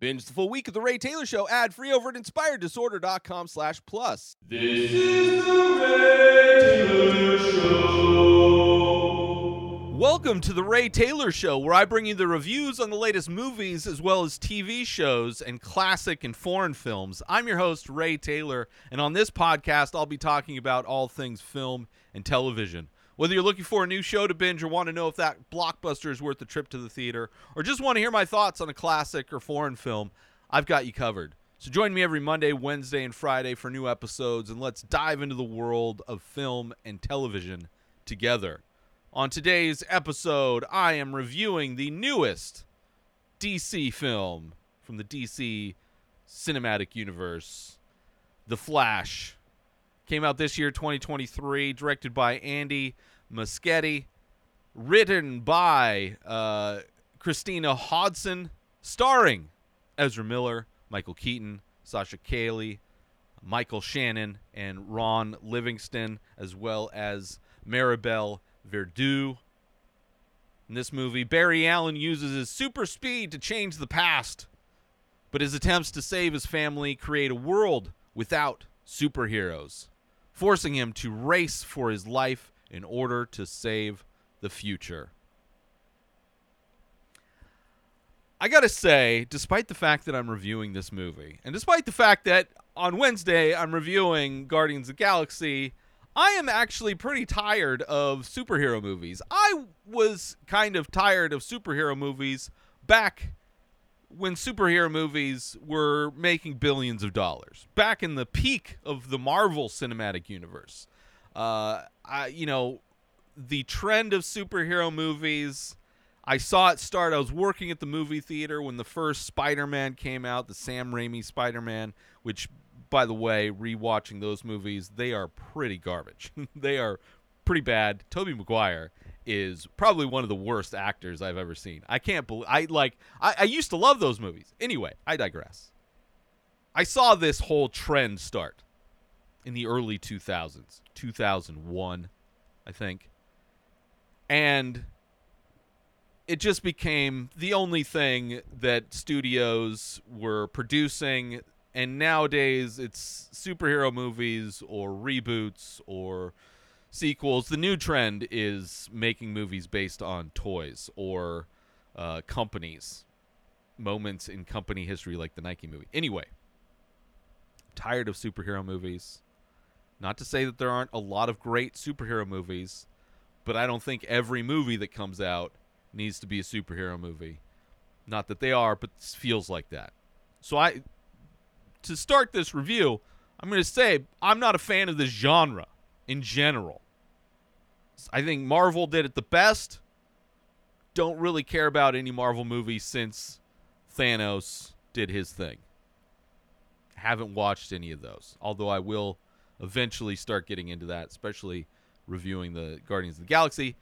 Binge the full week of The Ray Taylor Show ad free over at inspireddisorder.com slash plus. This is the Ray Taylor Show. Welcome to The Ray Taylor Show, where I bring you the reviews on the latest movies as well as TV shows and classic and foreign films. I'm your host, Ray Taylor, and on this podcast, I'll be talking about all things film and television. Whether you're looking for a new show to binge or want to know if that blockbuster is worth the trip to the theater, or just want to hear my thoughts on a classic or foreign film, I've got you covered. So join me every Monday, Wednesday, and Friday for new episodes, and let's dive into the world of film and television together. On today's episode, I am reviewing the newest DC film from the DC cinematic universe, The Flash. Came out this year, 2023, directed by Andy Muschietti, written by uh, Christina Hodson, starring Ezra Miller, Michael Keaton, Sasha Calle, Michael Shannon, and Ron Livingston, as well as Maribel Verdú. In this movie, Barry Allen uses his super speed to change the past, but his attempts to save his family create a world without superheroes, forcing him to race for his life in order to save the future. I gotta say, despite the fact that I'm reviewing this movie, and despite the fact that on Wednesday I'm reviewing Guardians of Galaxy, I am actually pretty tired of superhero movies. I was kind of tired of superhero movies back when superhero movies were making billions of dollars, back in the peak of the Marvel Cinematic Universe. Uh, I, you know, the trend of superhero movies. I saw it start. I was working at the movie theater when the first Spider-Man came out, the Sam Raimi Spider-Man, which, by the way, rewatching those movies, they are pretty garbage. they are pretty bad. Tobey Maguire is probably one of the worst actors I've ever seen. I can't believe I like. I, I used to love those movies. Anyway, I digress. I saw this whole trend start in the early 2000s, 2001, I think. And it just became the only thing that studios were producing and nowadays it's superhero movies or reboots or sequels. The new trend is making movies based on toys or uh, companies, moments in company history like the Nike movie. Anyway, tired of superhero movies. Not to say that there aren't a lot of great superhero movies, but I don't think every movie that comes out needs to be a superhero movie. Not that they are, but feels like that. So I to start this review, I'm going to say I'm not a fan of this genre in general. I think Marvel did it the best. Don't really care about any Marvel movie since Thanos did his thing. Haven't watched any of those, although I will eventually start getting into that, especially reviewing the Guardians of the Galaxy.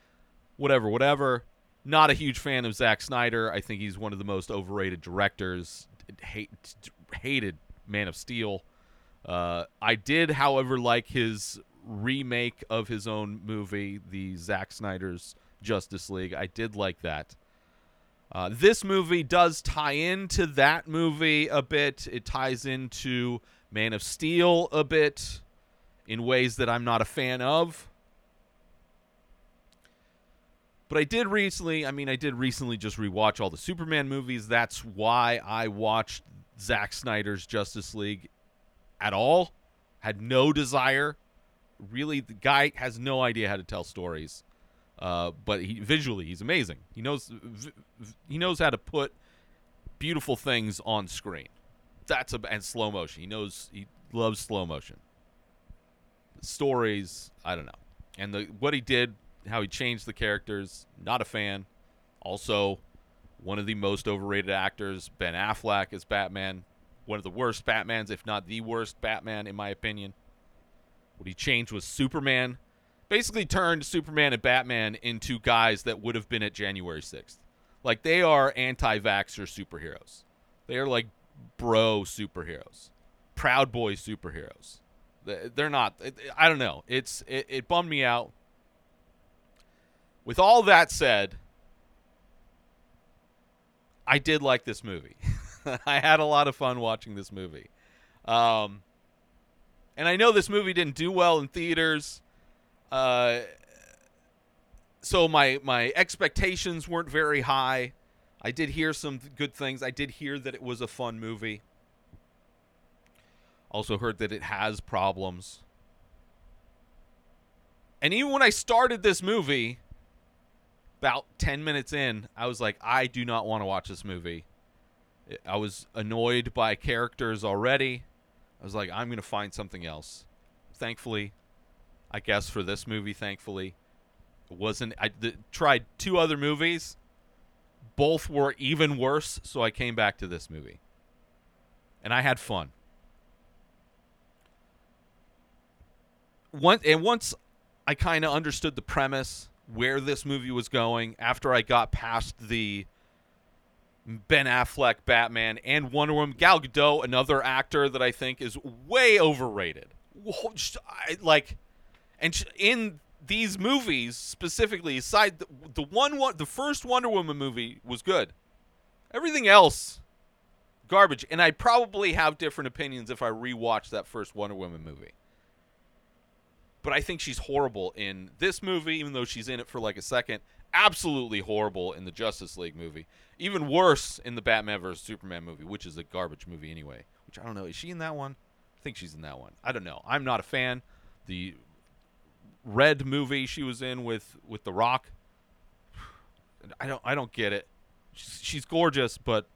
Whatever, whatever. Not a huge fan of Zack Snyder. I think he's one of the most overrated directors. Hate, hated Man of Steel. Uh, I did, however, like his remake of his own movie, the Zack Snyder's Justice League. I did like that. Uh, this movie does tie into that movie a bit. It ties into Man of Steel a bit in ways that I'm not a fan of. But I did recently, I mean, I did recently just rewatch all the Superman movies. That's why I watched Zack Snyder's Justice League at all. Had no desire. Really, the guy has no idea how to tell stories. Uh, but he visually, he's amazing. He knows he knows how to put beautiful things on screen. That's a and slow motion. He knows he loves slow motion. Stories, I don't know. And the what he did, how he changed the characters, not a fan. Also, one of the most overrated actors, Ben Affleck as Batman, one of the worst Batmans, if not the worst Batman in my opinion. What he changed was Superman basically turned Superman and Batman into guys that would have been at January 6th. Like they are anti-vaxxer superheroes. They are like bro superheroes. Proud boy superheroes. They're not I don't know. It's it, it bummed me out. With all that said, I did like this movie. I had a lot of fun watching this movie. Um, and I know this movie didn't do well in theaters. Uh, so my my expectations weren't very high. I did hear some good things. I did hear that it was a fun movie. Also heard that it has problems. And even when I started this movie, about 10 minutes in, I was like, I do not want to watch this movie. I was annoyed by characters already. I was like, I'm going to find something else. Thankfully, I guess for this movie, thankfully, wasn't. I th- tried two other movies. Both were even worse, so I came back to this movie. And I had fun. Once and once I kind of understood the premise, where this movie was going after I got past the Ben Affleck Batman and Wonder Woman. Gal Gadot, another actor that I think is way overrated. Like, and in these movies specifically, aside the, the one, the first Wonder Woman movie was good. Everything else, garbage. And I probably have different opinions if I rewatch that first Wonder Woman movie but I think she's horrible in this movie, even though she's in it for like a second. Absolutely horrible in the Justice League movie. Even worse in the Batman vs Superman movie, which is a garbage movie anyway. Which I don't know. Is she in that one? I think she's in that one. I don't know. I'm not a fan. The Red movie she was in with with The Rock. I don't I don't get it. She's, she's gorgeous, but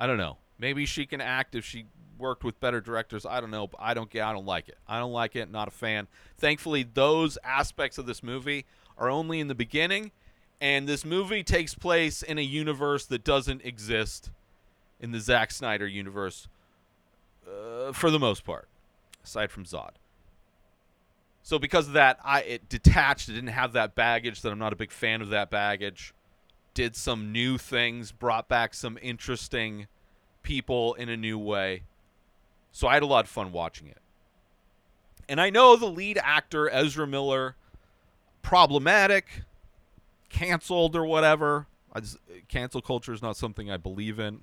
I don't know. Maybe she can act if she worked with better directors. I don't know, but I don't get. I don't like it. I don't like it. Not a fan. Thankfully, those aspects of this movie are only in the beginning, and this movie takes place in a universe that doesn't exist in the Zack Snyder universe uh, for the most part, aside from Zod. So because of that, I it detached. It didn't have that baggage. That I'm not a big fan of that baggage. Did some new things, brought back some interesting people in a new way. So I had a lot of fun watching it. And I know the lead actor, Ezra Miller, problematic, canceled or whatever. Just, cancel culture is not something I believe in.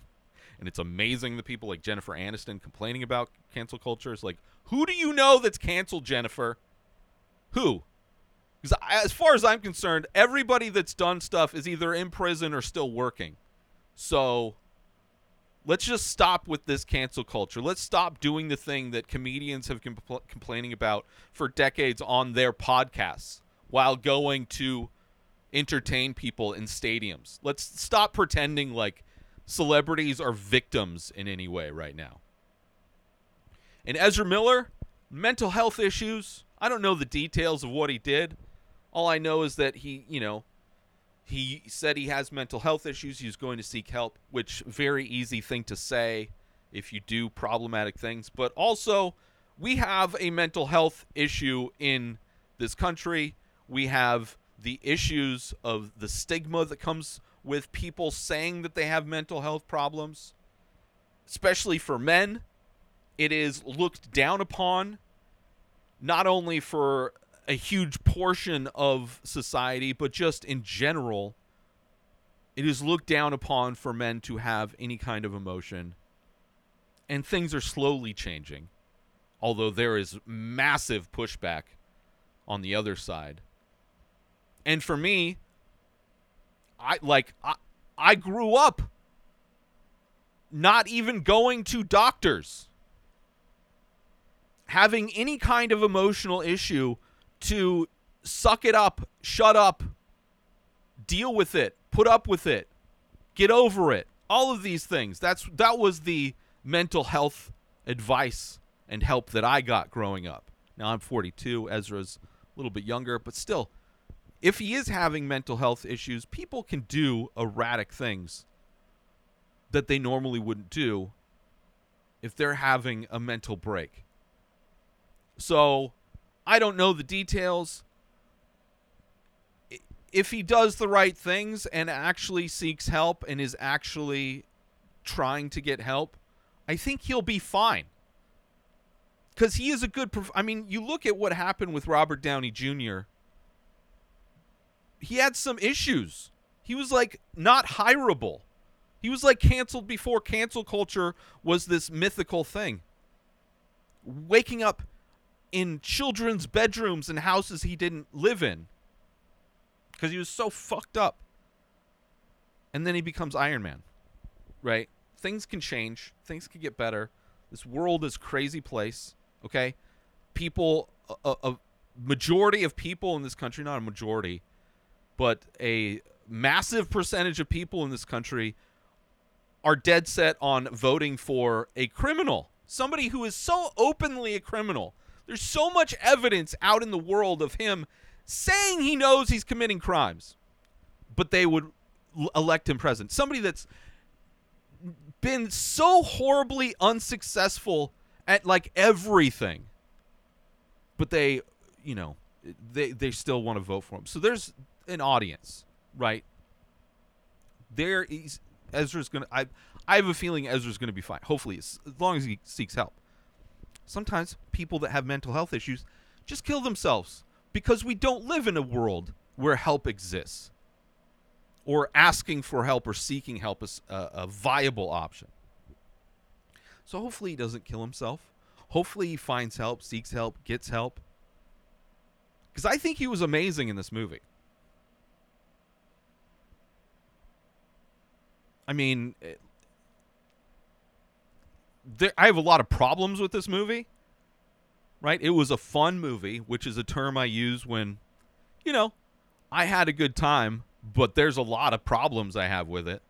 And it's amazing that people like Jennifer Aniston complaining about cancel culture. It's like, who do you know that's canceled, Jennifer? Who? Because as far as I'm concerned, everybody that's done stuff is either in prison or still working. So let's just stop with this cancel culture. Let's stop doing the thing that comedians have been compl- complaining about for decades on their podcasts while going to entertain people in stadiums. Let's stop pretending like celebrities are victims in any way right now. And Ezra Miller, mental health issues. I don't know the details of what he did. All I know is that he, you know, he said he has mental health issues. He's going to seek help, which very easy thing to say if you do problematic things. But also, we have a mental health issue in this country. We have the issues of the stigma that comes with people saying that they have mental health problems, especially for men. It is looked down upon not only for a huge portion of society, but just in general, it is looked down upon for men to have any kind of emotion. And things are slowly changing, although there is massive pushback on the other side. And for me, I like I, I grew up not even going to doctors having any kind of emotional issue to suck it up, shut up, deal with it, put up with it, get over it. All of these things. That's that was the mental health advice and help that I got growing up. Now I'm 42, Ezra's a little bit younger, but still if he is having mental health issues, people can do erratic things that they normally wouldn't do if they're having a mental break. So, I don't know the details. If he does the right things and actually seeks help and is actually trying to get help, I think he'll be fine. Because he is a good. Prof- I mean, you look at what happened with Robert Downey Jr., he had some issues. He was like not hireable. He was like canceled before cancel culture was this mythical thing. Waking up in children's bedrooms and houses he didn't live in because he was so fucked up. And then he becomes Iron Man, right? Things can change, things can get better. This world is crazy place, okay? People, a, a majority of people in this country, not a majority, but a massive percentage of people in this country are dead set on voting for a criminal, somebody who is so openly a criminal. There's so much evidence out in the world of him saying he knows he's committing crimes, but they would elect him president. Somebody that's been so horribly unsuccessful at like everything, but they, you know, they they still want to vote for him. So there's an audience, right? There is Ezra's gonna. I I have a feeling Ezra's gonna be fine. Hopefully, as long as he seeks help. Sometimes people that have mental health issues just kill themselves because we don't live in a world where help exists or asking for help or seeking help is a, a viable option. So hopefully he doesn't kill himself. Hopefully he finds help, seeks help, gets help. Because I think he was amazing in this movie. I mean, it- there, I have a lot of problems with this movie. Right? It was a fun movie, which is a term I use when, you know, I had a good time, but there's a lot of problems I have with it.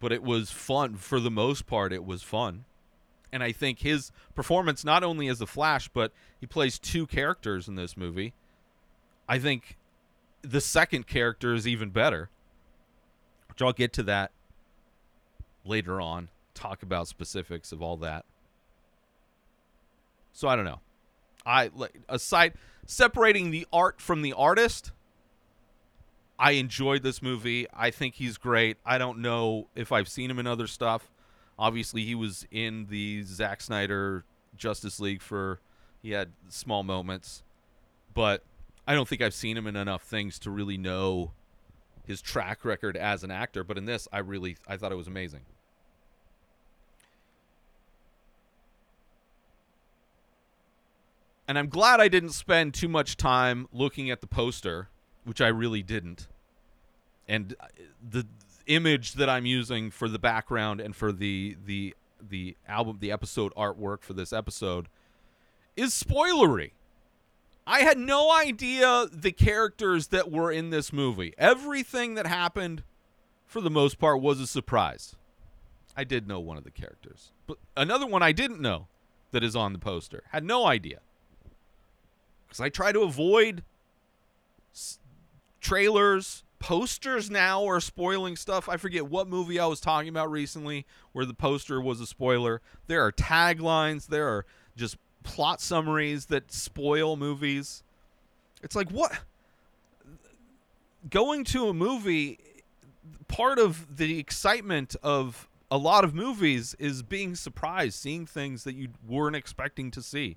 But it was fun for the most part. It was fun, and I think his performance, not only as the Flash, but he plays two characters in this movie. I think the second character is even better, which I'll get to that later on. Talk about specifics of all that. So I don't know. I aside separating the art from the artist. I enjoyed this movie. I think he's great. I don't know if I've seen him in other stuff. Obviously, he was in the Zack Snyder Justice League for he had small moments, but I don't think I've seen him in enough things to really know his track record as an actor. But in this, I really I thought it was amazing. And I'm glad I didn't spend too much time looking at the poster, which I really didn't. And uh, the image that I'm using for the background and for the the the album the episode artwork for this episode is spoilery. I had no idea the characters that were in this movie. Everything that happened for the most part was a surprise. I did know one of the characters. But another one I didn't know that is on the poster. Had no idea because I try to avoid s- trailers. Posters now are spoiling stuff. I forget what movie I was talking about recently where the poster was a spoiler. There are taglines, there are just plot summaries that spoil movies. It's like, what? Going to a movie, part of the excitement of a lot of movies is being surprised, seeing things that you weren't expecting to see.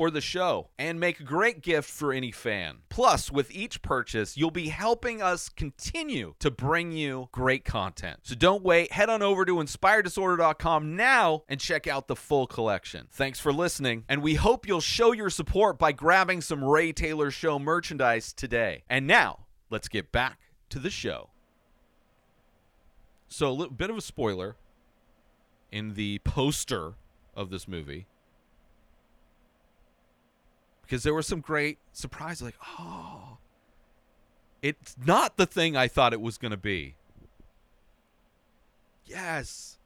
for the show and make a great gift for any fan. Plus, with each purchase, you'll be helping us continue to bring you great content. So don't wait, head on over to inspireddisorder.com now and check out the full collection. Thanks for listening, and we hope you'll show your support by grabbing some Ray Taylor Show merchandise today. And now, let's get back to the show. So, a little bit of a spoiler in the poster of this movie because there were some great surprises like oh. It's not the thing i thought it was going to be. Yes.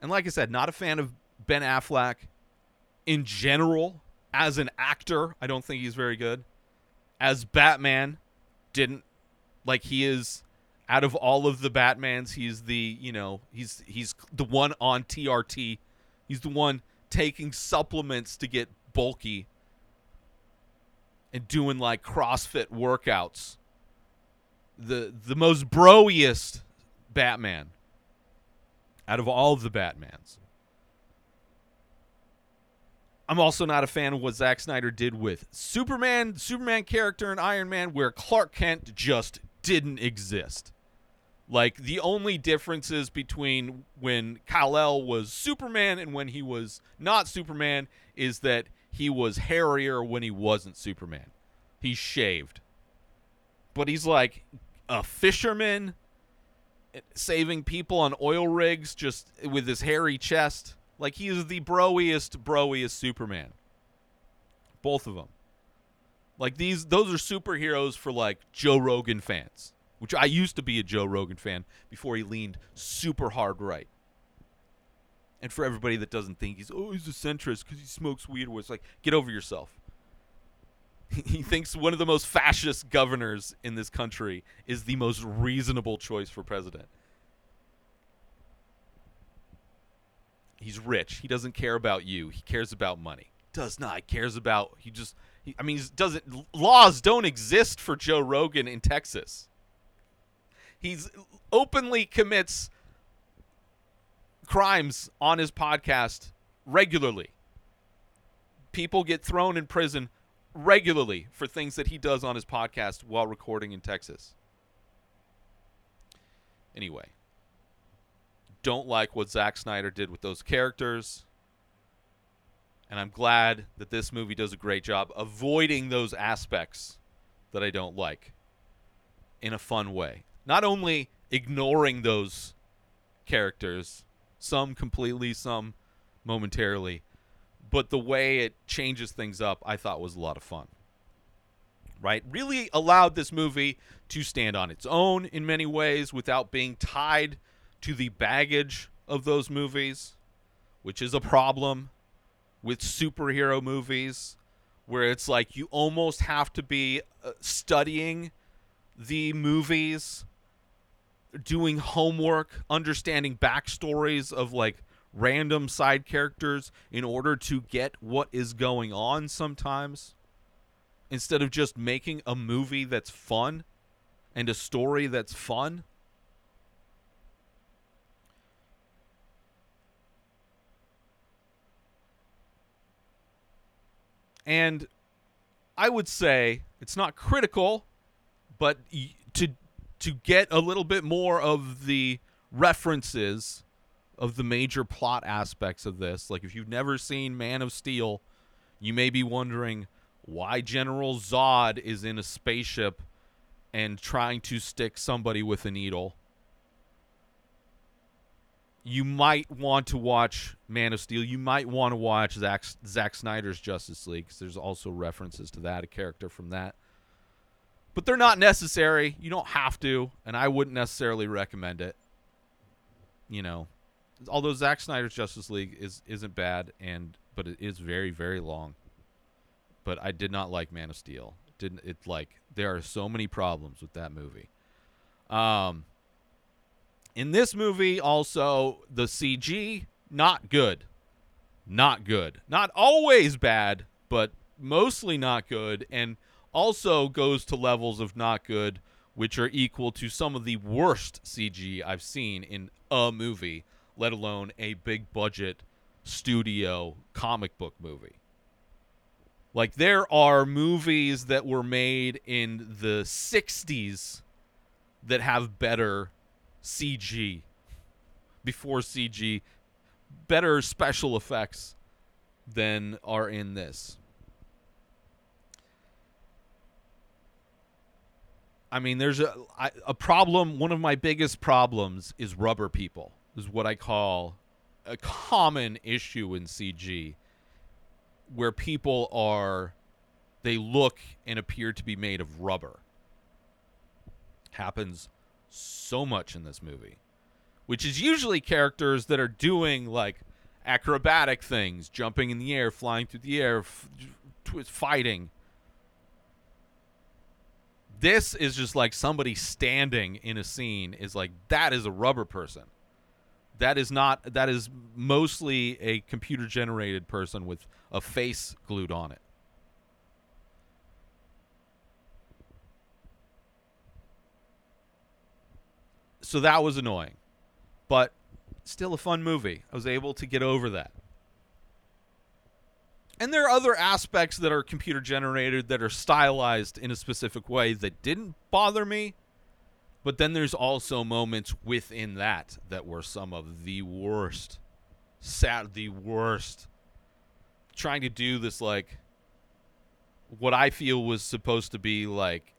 And like i said not a fan of ben affleck in general as an actor. I don't think he's very good. As batman didn't like he is out of all of the batmans he's the you know he's he's the one on trt he's the one taking supplements to get bulky and doing like CrossFit workouts. The the most broiest Batman out of all of the Batmans. I'm also not a fan of what Zack Snyder did with Superman, Superman character, and Iron Man, where Clark Kent just didn't exist. Like the only differences between when Kal-El was Superman and when he was not Superman is that he was hairier when he wasn't Superman. He's shaved. But he's like a fisherman saving people on oil rigs just with his hairy chest. Like he is the broiest, broiest Superman. Both of them. Like these those are superheroes for like Joe Rogan fans, which I used to be a Joe Rogan fan before he leaned super hard right. And for everybody that doesn't think he's oh he's a centrist because he smokes weed, it's like get over yourself. He thinks one of the most fascist governors in this country is the most reasonable choice for president. He's rich. He doesn't care about you. He cares about money. Does not. Cares about. He just. He, I mean, doesn't. Laws don't exist for Joe Rogan in Texas. He's openly commits crimes on his podcast regularly. People get thrown in prison regularly for things that he does on his podcast while recording in Texas. Anyway, don't like what Zack Snyder did with those characters. And I'm glad that this movie does a great job avoiding those aspects that I don't like in a fun way. Not only ignoring those characters, some completely, some momentarily, but the way it changes things up, I thought was a lot of fun. Right? Really allowed this movie to stand on its own in many ways without being tied to the baggage of those movies, which is a problem with superhero movies where it's like you almost have to be uh, studying the movies, doing homework, understanding backstories of like random side characters in order to get what is going on sometimes instead of just making a movie that's fun and a story that's fun. And I would say it's not critical, but to to get a little bit more of the references of the major plot aspects of this. Like if you've never seen Man of Steel, you may be wondering why General Zod is in a spaceship and trying to stick somebody with a needle. You might want to watch Man of Steel. You might want to watch Zack, Zack Snyder's Justice League because there's also references to that, a character from that. But they're not necessary. You don't have to, and I wouldn't necessarily recommend it. You know, although Zack Snyder's Justice League is isn't bad, and but it is very very long. But I did not like Man of Steel. Didn't it like there are so many problems with that movie. Um, in this movie, also the CG not good, not good, not always bad, but mostly not good, and also goes to levels of not good, which are equal to some of the worst CG I've seen in a movie let alone a big budget studio comic book movie. Like there are movies that were made in the 60s that have better CG before CG, better special effects than are in this. I mean, there's a a problem. One of my biggest problems is rubber people is what I call a common issue in CG where people are they look and appear to be made of rubber. Happens so much in this movie, which is usually characters that are doing like acrobatic things, jumping in the air, flying through the air, f- fighting. This is just like somebody standing in a scene is like that is a rubber person That is not that is mostly a computer generated person with a face glued on it. So that was annoying. But still a fun movie. I was able to get over that. And there are other aspects that are computer generated that are stylized in a specific way that didn't bother me. But then there's also moments within that that were some of the worst. Sad, the worst. Trying to do this, like, what I feel was supposed to be, like,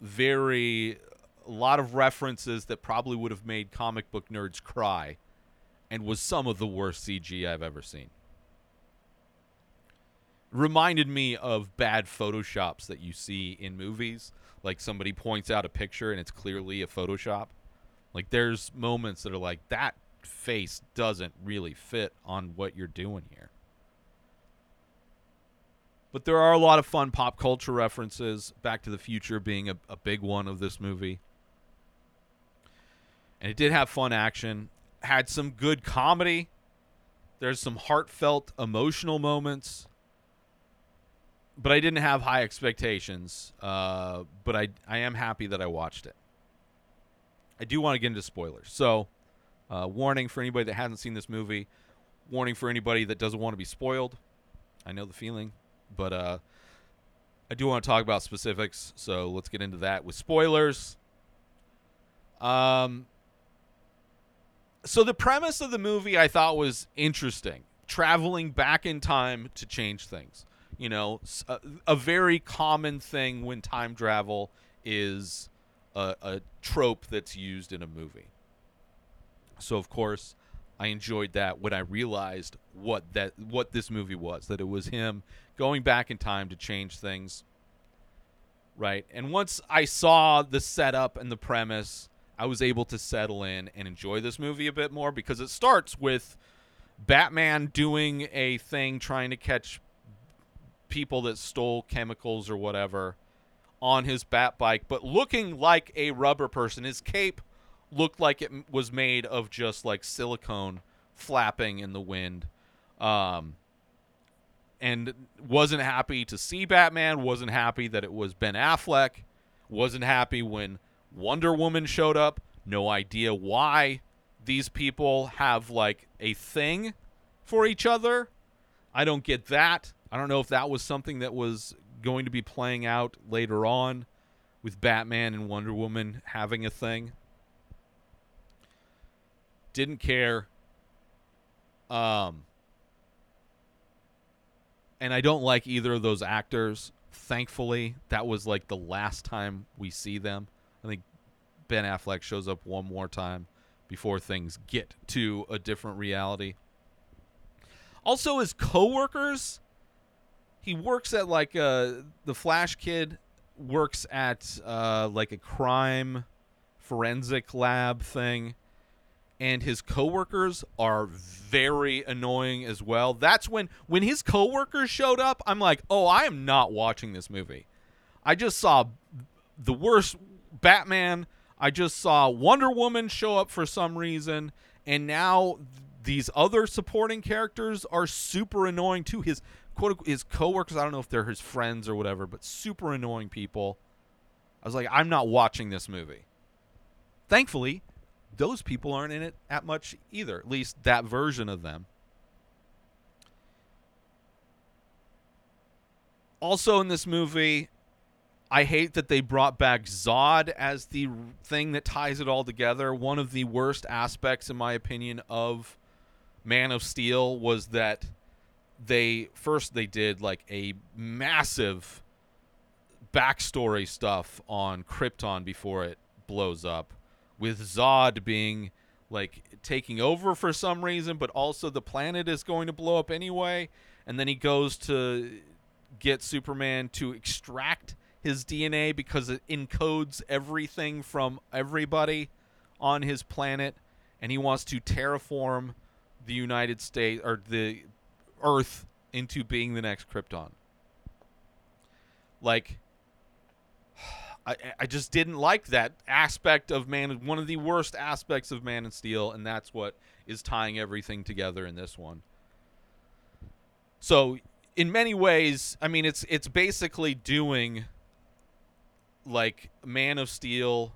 very. A lot of references that probably would have made comic book nerds cry and was some of the worst CG I've ever seen. Reminded me of bad photoshops that you see in movies like somebody points out a picture and it's clearly a Photoshop. Like there's moments that are like that face doesn't really fit on what you're doing here. But there are a lot of fun pop culture references, Back to the Future being a, a big one of this movie. And it did have fun action, had some good comedy. There's some heartfelt, emotional moments but I didn't have high expectations. Uh, but I I am happy that I watched it. I do want to get into spoilers. So, uh, warning for anybody that hasn't seen this movie. Warning for anybody that doesn't want to be spoiled. I know the feeling, but uh, I do want to talk about specifics. So let's get into that with spoilers. Um. So the premise of the movie I thought was interesting. Traveling back in time to change things you know a, a, very common thing when time travel is a, a, trope that's used in a movie. So of course i enjoyed that when i realized what that what this movie was that it was him going back in time to change things right? And once i saw the setup and the premise i was able to settle in and enjoy this movie a bit more because it starts with batman doing a thing trying to catch people that stole chemicals or whatever on his bat bike, but looking like a rubber person. His cape looked like it was made of just like silicone flapping in the wind. Um, and wasn't happy to see Batman, wasn't happy that it was Ben Affleck, wasn't happy when Wonder Woman showed up. No idea why these people have like a thing for each other. I don't get that. I don't know if that was something that was going to be playing out later on with Batman and Wonder Woman having a thing. Didn't care. Um and I don't like either of those actors. Thankfully, that was like the last time we see them. I think Ben Affleck shows up one more time before things get to a different reality. Also, his coworkers he works at like uh the Flash kid works at uh like a crime forensic lab thing and his coworkers are very annoying as well. That's when when his coworkers showed up, I'm like, "Oh, I am not watching this movie." I just saw the worst Batman. I just saw Wonder Woman show up for some reason, and now these other supporting characters are super annoying too. His quote his coworkers. I don't know if they're his friends or whatever, but super annoying people. I was like, I'm not watching this movie. Thankfully, those people aren't in it at much either. At least that version of them. Also in this movie, I hate that they brought back Zod as the thing that ties it all together. One of the worst aspects, in my opinion, of Man of Steel was that they first they did like a massive backstory stuff on Krypton before it blows up, with Zod being like taking over for some reason, but also the planet is going to blow up anyway. And then he goes to get Superman to extract his DNA because it encodes everything from everybody on his planet, and he wants to terraform the United States or the Earth into being the next Krypton. Like, I, I just didn't like that aspect of Man, one of the worst aspects of Man and Steel, and that's what is tying everything together in this one. So, in many ways, I mean, it's it's basically doing like Man of Steel,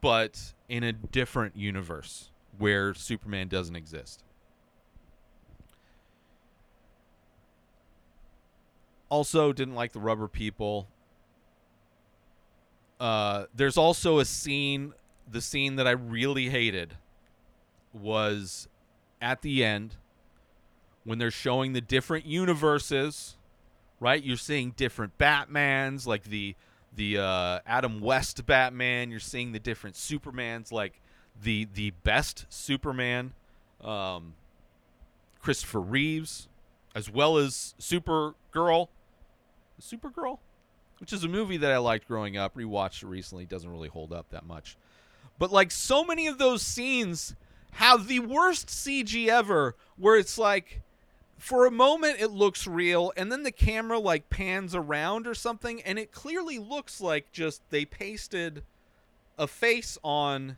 but in a different universe where Superman doesn't exist. Also, didn't like the rubber people. Uh, there's also a scene. The scene that I really hated was at the end when they're showing the different universes. Right, you're seeing different Batmans, like the the uh, Adam West Batman. You're seeing the different Supermans, like the the best Superman, um, Christopher Reeves, as well as Supergirl. Supergirl, which is a movie that I liked growing up. Rewatched recently. Doesn't really hold up that much, but like so many of those scenes have the worst CG ever, where it's like for a moment it looks real and then the camera like pans around or something and it clearly looks like just they pasted a face on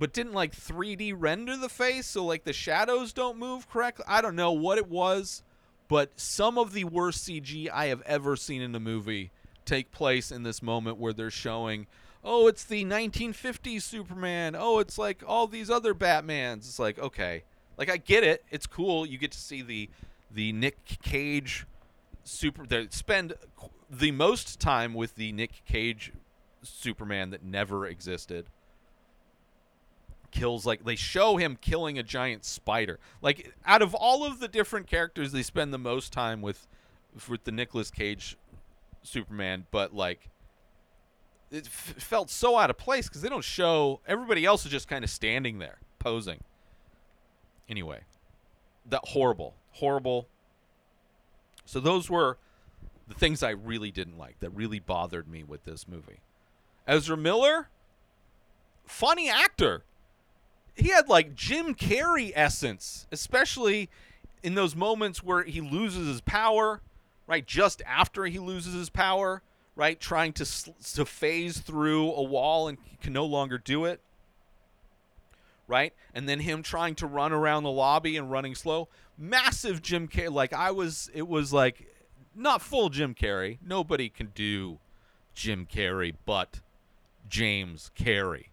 but didn't like 3D render the face so like the shadows don't move correctly. I don't know what it was, but some of the worst CG I have ever seen in a movie take place in this moment where they're showing oh it's the 1950s Superman. Oh it's like all these other Batmans. It's like okay. Like I get it. It's cool. You get to see the the Nick Cage super they spend the most time with the Nick Cage Superman that never existed. Kills like they show him killing a giant spider. Like out of all of the different characters, they spend the most time with with the Nicolas Cage Superman, but like it f- felt so out of place because they don't show everybody else is just kind of standing there posing. Anyway, that horrible, horrible. So those were the things I really didn't like that really bothered me with this movie. Ezra Miller, funny actor. He had like Jim Carrey essence, especially in those moments where he loses his power, right? Just after he loses his power, right? Trying to to phase through a wall and can no longer do it right? And then him trying to run around the lobby and running slow. Massive Jim Carrey. Like I was, it was like not full Jim Carrey. Nobody can do Jim Carrey but James Carrey.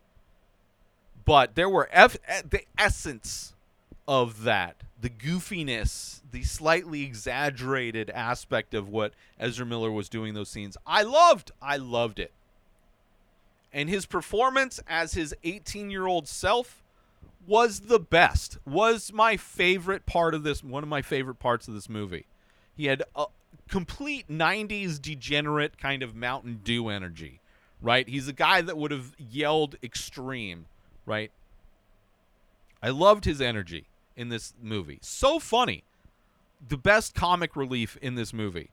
But there were F- the essence of that, the goofiness, the slightly exaggerated aspect of what Ezra Miller was doing those scenes. I loved. I loved it. And his performance as his 18 year old self was the best. Was my favorite part of this. One of my favorite parts of this movie. He had a complete '90s degenerate kind of Mountain Dew energy, right? He's a guy that would have yelled extreme, right? I loved his energy in this movie. So funny. The best comic relief in this movie.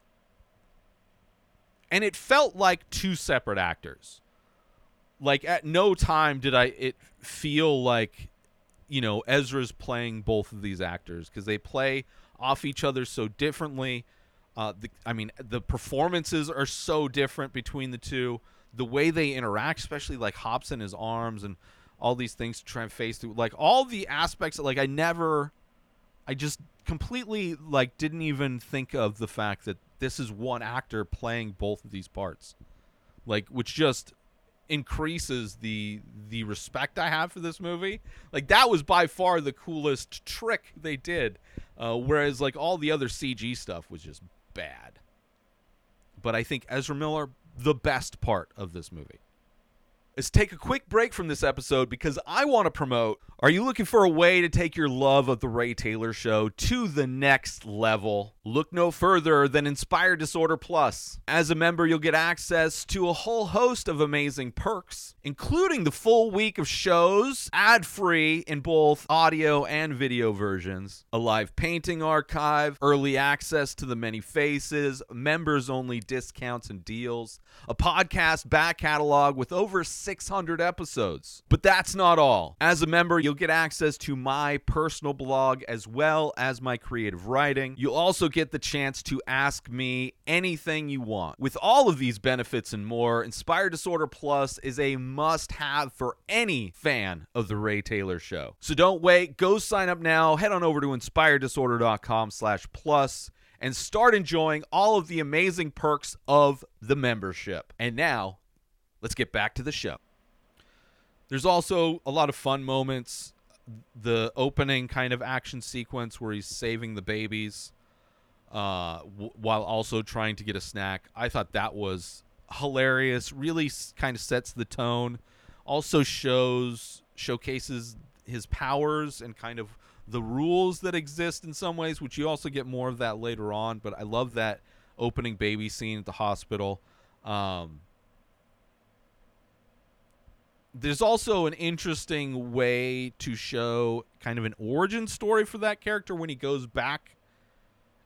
And it felt like two separate actors. Like at no time did I it feel like you know Ezra's playing both of these actors because they play off each other so differently. Uh, the, I mean, the performances are so different between the two. The way they interact, especially like hops in his arms and all these things to try and face through, like all the aspects. Like I never, I just completely like didn't even think of the fact that this is one actor playing both of these parts, like which just increases the the respect I have for this movie. Like that was by far the coolest trick they did. Uh, whereas like all the other CG stuff was just bad. But I think Ezra Miller the best part of this movie. Let's take a quick break from this episode because I want to promote. Are you looking for a way to take your love of The Ray Taylor Show to the next level? Look no further than Inspired Disorder Plus. As a member, you'll get access to a whole host of amazing perks, including the full week of shows, ad free in both audio and video versions, a live painting archive, early access to the many faces, members only discounts and deals, a podcast back catalog with over 600 episodes. But that's not all. As a member, you'll get access to my personal blog as well as my creative writing. You'll also get the chance to ask me anything you want. With all of these benefits and more, Inspired Disorder Plus is a must have for any fan of The Ray Taylor Show. So don't wait, go sign up now. Head on over to inspireddisorder.com slash plus and start enjoying all of the amazing perks of the membership. And now, let's get back to the show. There's also a lot of fun moments. The opening kind of action sequence where he's saving the babies uh, w- while also trying to get a snack. I thought that was hilarious. Really s- kind of sets the tone. Also shows showcases his powers and kind of the rules that exist in some ways, which you also get more of that later on. But I love that opening baby scene at the hospital. Um, there's also an interesting way to show kind of an origin story for that character when he goes back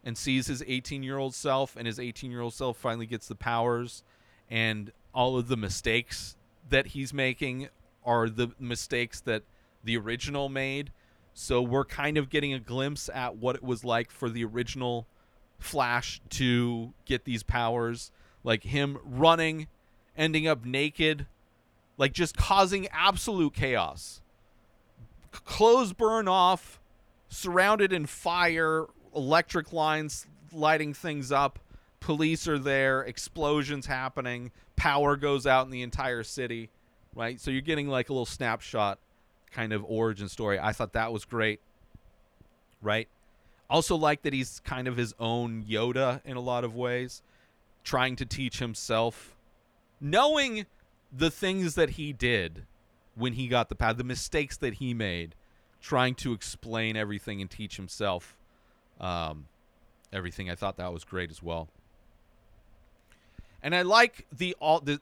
and sees his 18 year old self, and his 18 year old self finally gets the powers, and all of the mistakes that he's making are the mistakes that the original made. So we're kind of getting a glimpse at what it was like for the original Flash to get these powers, like him running, ending up naked, like just causing absolute chaos. C- clothes burn off, surrounded in fire, electric lines lighting things up. Police are there, explosions happening, power goes out in the entire city, right? So you're getting like a little snapshot kind of origin story. I thought that was great, right? Also, like that he's kind of his own Yoda in a lot of ways, trying to teach himself, knowing the things that he did when he got the power, the mistakes that he made, trying to explain everything and teach himself um, everything. I thought that was great as well. And I like the all the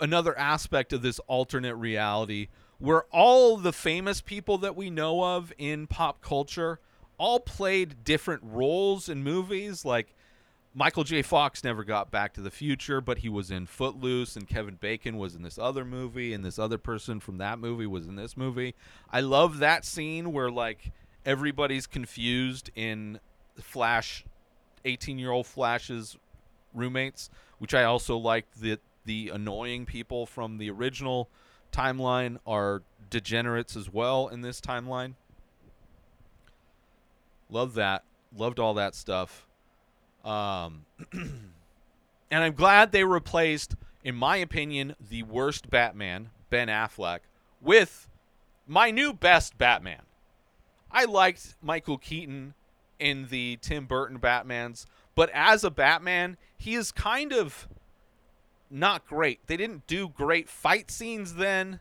another aspect of this alternate reality where all the famous people that we know of in pop culture all played different roles in movies like Michael J. Fox never got Back to the Future, but he was in Footloose, and Kevin Bacon was in this other movie, and this other person from that movie was in this movie. I love that scene where like everybody's confused in Flash, eighteen-year-old Flash's roommates, which I also like that the annoying people from the original timeline are degenerates as well in this timeline. Love that. Loved all that stuff. Um, and I'm glad they replaced, in my opinion, the worst Batman, Ben Affleck, with my new best Batman. I liked Michael Keaton in the Tim Burton Batmans, but as a Batman, he is kind of not great. They didn't do great fight scenes then.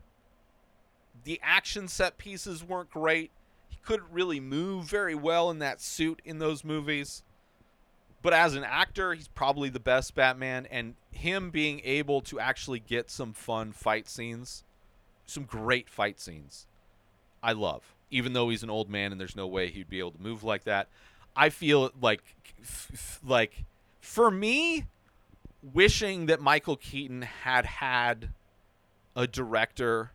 The action set pieces weren't great. He couldn't really move very well in that suit in those movies. But as an actor, he's probably the best Batman and him being able to actually get some fun fight scenes, some great fight scenes. I love. Even though he's an old man and there's no way he'd be able to move like that. I feel like like for me wishing that Michael Keaton had had a director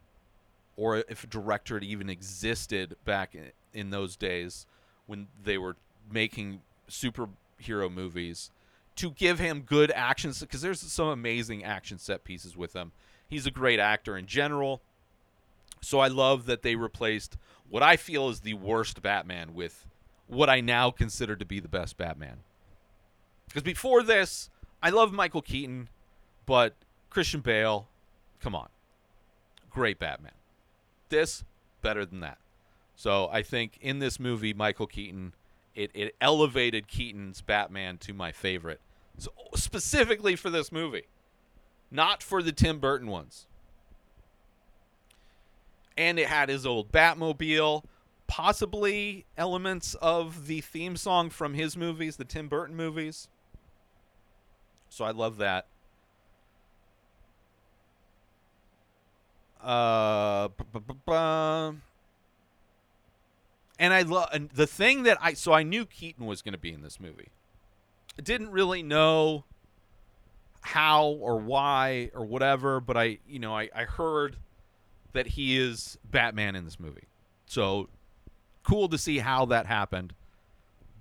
or if a director had even existed back in, in those days when they were making superhero movies to give him good action because there's some amazing action set pieces with him. He's a great actor in general. So I love that they replaced what I feel is the worst Batman with what I now consider to be the best Batman. Because before this, I love Michael Keaton, but Christian Bale, come on. Great Batman. This, better than that. So I think in this movie, Michael Keaton, it, it elevated Keaton's Batman to my favorite. So specifically for this movie, not for the Tim Burton ones. And it had his old Batmobile, possibly elements of the theme song from his movies, the Tim Burton movies. So I love that. Uh, and I love the thing that I so I knew Keaton was going to be in this movie. Didn't really know how or why or whatever, but I you know I, I heard that he is Batman in this movie. So cool to see how that happened.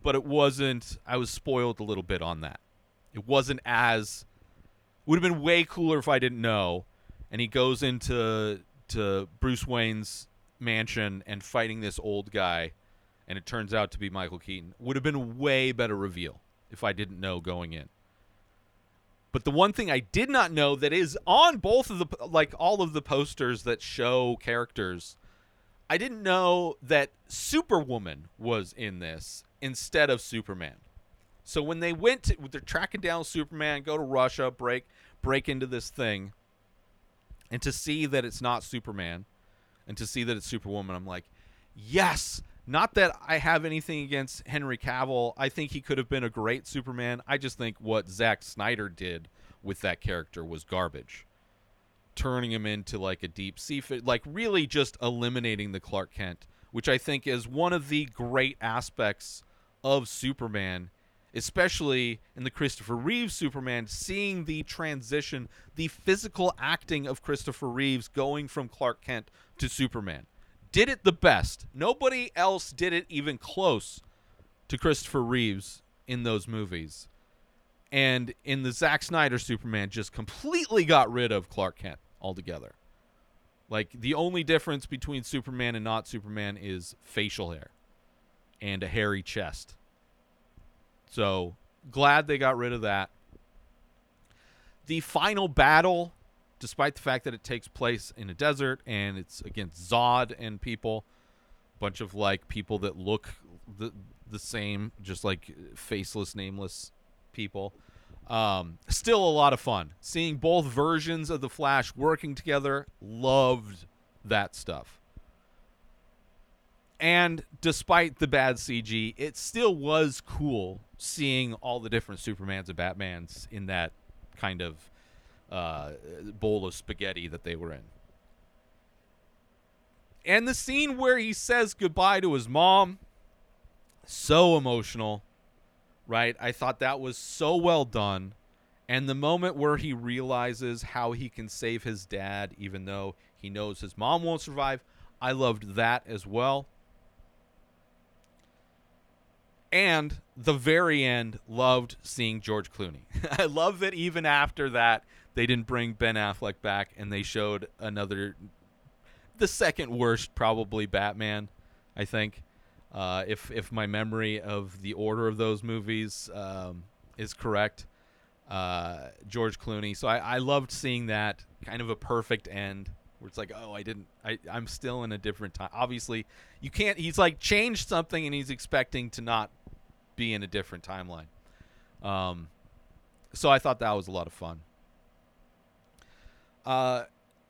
but it wasn't. I was spoiled a little bit on that. It wasn't as. Would have been way cooler if I didn't know. And he goes into to Bruce Wayne's mansion and fighting this old guy, and it turns out to be Michael Keaton. Would have been way better reveal if I didn't know going in. But the one thing I did not know that is on both of the like all of the posters that show characters, I didn't know that Superwoman was in this instead of Superman. So when they went to, they're tracking down Superman, go to Russia, break break into this thing, and to see that it's not Superman, and to see that it's Superwoman, I'm like, yes. Not that I have anything against Henry Cavill. I think he could have been a great Superman. I just think what Zack Snyder did with that character was garbage. Turning him into like a deep sea, like really just eliminating the Clark Kent, which I think is one of the great aspects of Superman, especially in the Christopher Reeves Superman, seeing the transition, the physical acting of Christopher Reeves going from Clark Kent to Superman did it the best. Nobody else did it even close to Christopher Reeves in those movies. And in the Zack Snyder Superman, just completely got rid of Clark Kent altogether. Like the only difference between Superman and not Superman is facial hair and a hairy chest. So glad they got rid of that. The final battle despite the fact that it takes place in a desert and it's against Zod and people, bunch of like people that look the the same, just like faceless, nameless people. Um, still a lot of fun seeing both versions of the Flash working together. Loved that stuff. And despite the bad CG, it still was cool seeing all the different Supermans and Batmans in that kind of uh, bowl of spaghetti that they were in. And the scene where he says goodbye to his mom, so emotional, right? I thought that was so well done. And the moment where he realizes how he can save his dad, even though he knows his mom won't survive, I loved that as well. And the very end, loved seeing George Clooney. I love that even after that, they didn't bring Ben Affleck back and they showed another, the second worst probably Batman, I think. Uh, if if my memory of the order of those movies um, is correct, uh, George Clooney. So I, I loved seeing that kind of a perfect end where it's like, oh, I didn't, I, I'm still in a different time. Obviously, you can't. He's like changed something and he's expecting to not be in a different timeline. Um, so I thought that was a lot of fun. Uh,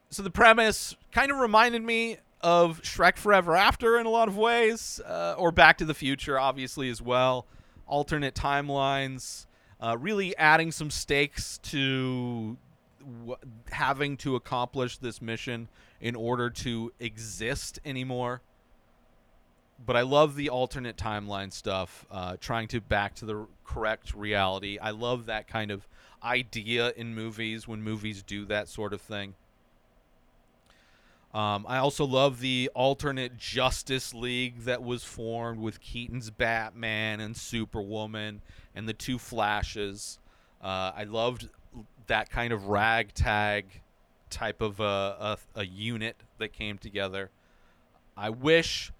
so the premise kind of reminded me of Shrek Forever After in a lot of ways, uh, or Back to the Future, obviously as well. Alternate timelines, uh, really adding some stakes to w- having to accomplish this mission in order to exist anymore. But I love the alternate timeline stuff, uh, trying to back to the correct reality. I love that kind of idea in movies when movies do that sort of thing. Um, I also love the alternate Justice League that was formed with Keaton's Batman and Superwoman and the two Flashes. Uh, I loved that kind of ragtag type of a, a, a unit that came together. I wish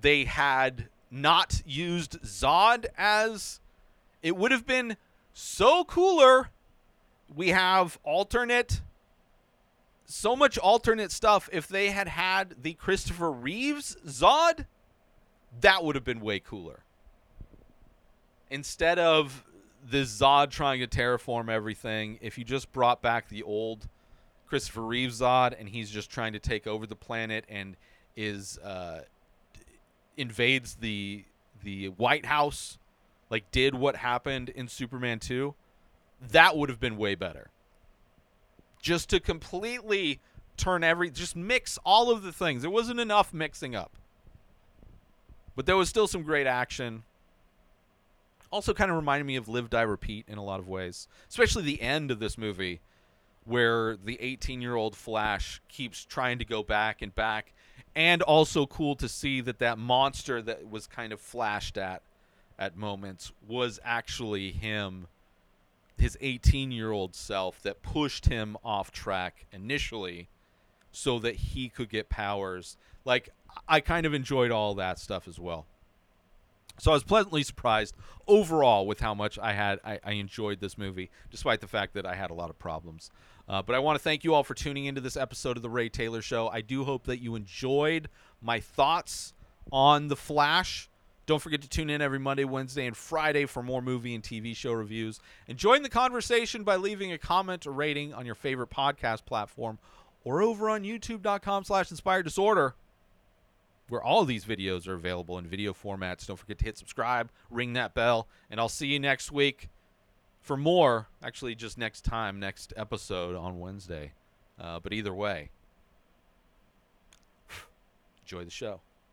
they had not used Zod as it would have been so cooler. We have alternate so much alternate stuff if they had had the Christopher Reeves Zod that would have been way cooler. Instead of the Zod trying to terraform everything, if you just brought back the old Christopher Reeves Zod and he's just trying to take over the planet and is uh, invades the the White House, like did what happened in Superman 2, that would have been way better. Just to completely turn every just mix all of the things. There wasn't enough mixing up. But there was still some great action. Also kind of reminded me of Live Die Repeat in a lot of ways, especially the end of this movie where the 18-year-old Flash keeps trying to go back and back and also cool to see that that monster that was kind of flashed at at moments was actually him his 18-year-old self that pushed him off track initially so that he could get powers. Like I kind of enjoyed all that stuff as well. So I was pleasantly surprised overall with how much I had. I, I enjoyed this movie, despite the fact that I had a lot of problems. Uh, but I want to thank you all for tuning into this episode of the Ray Taylor Show. I do hope that you enjoyed my thoughts on The Flash. Don't forget to tune in every Monday, Wednesday, and Friday for more movie and TV show reviews. And join the conversation by leaving a comment or rating on your favorite podcast platform or over on youtube.com slash inspired disorder where all these videos are available in video formats. Don't forget to hit subscribe, ring that bell, and I'll see you next week for more. Actually, just next time, next episode on Wednesday. Uh, but either way, enjoy the show.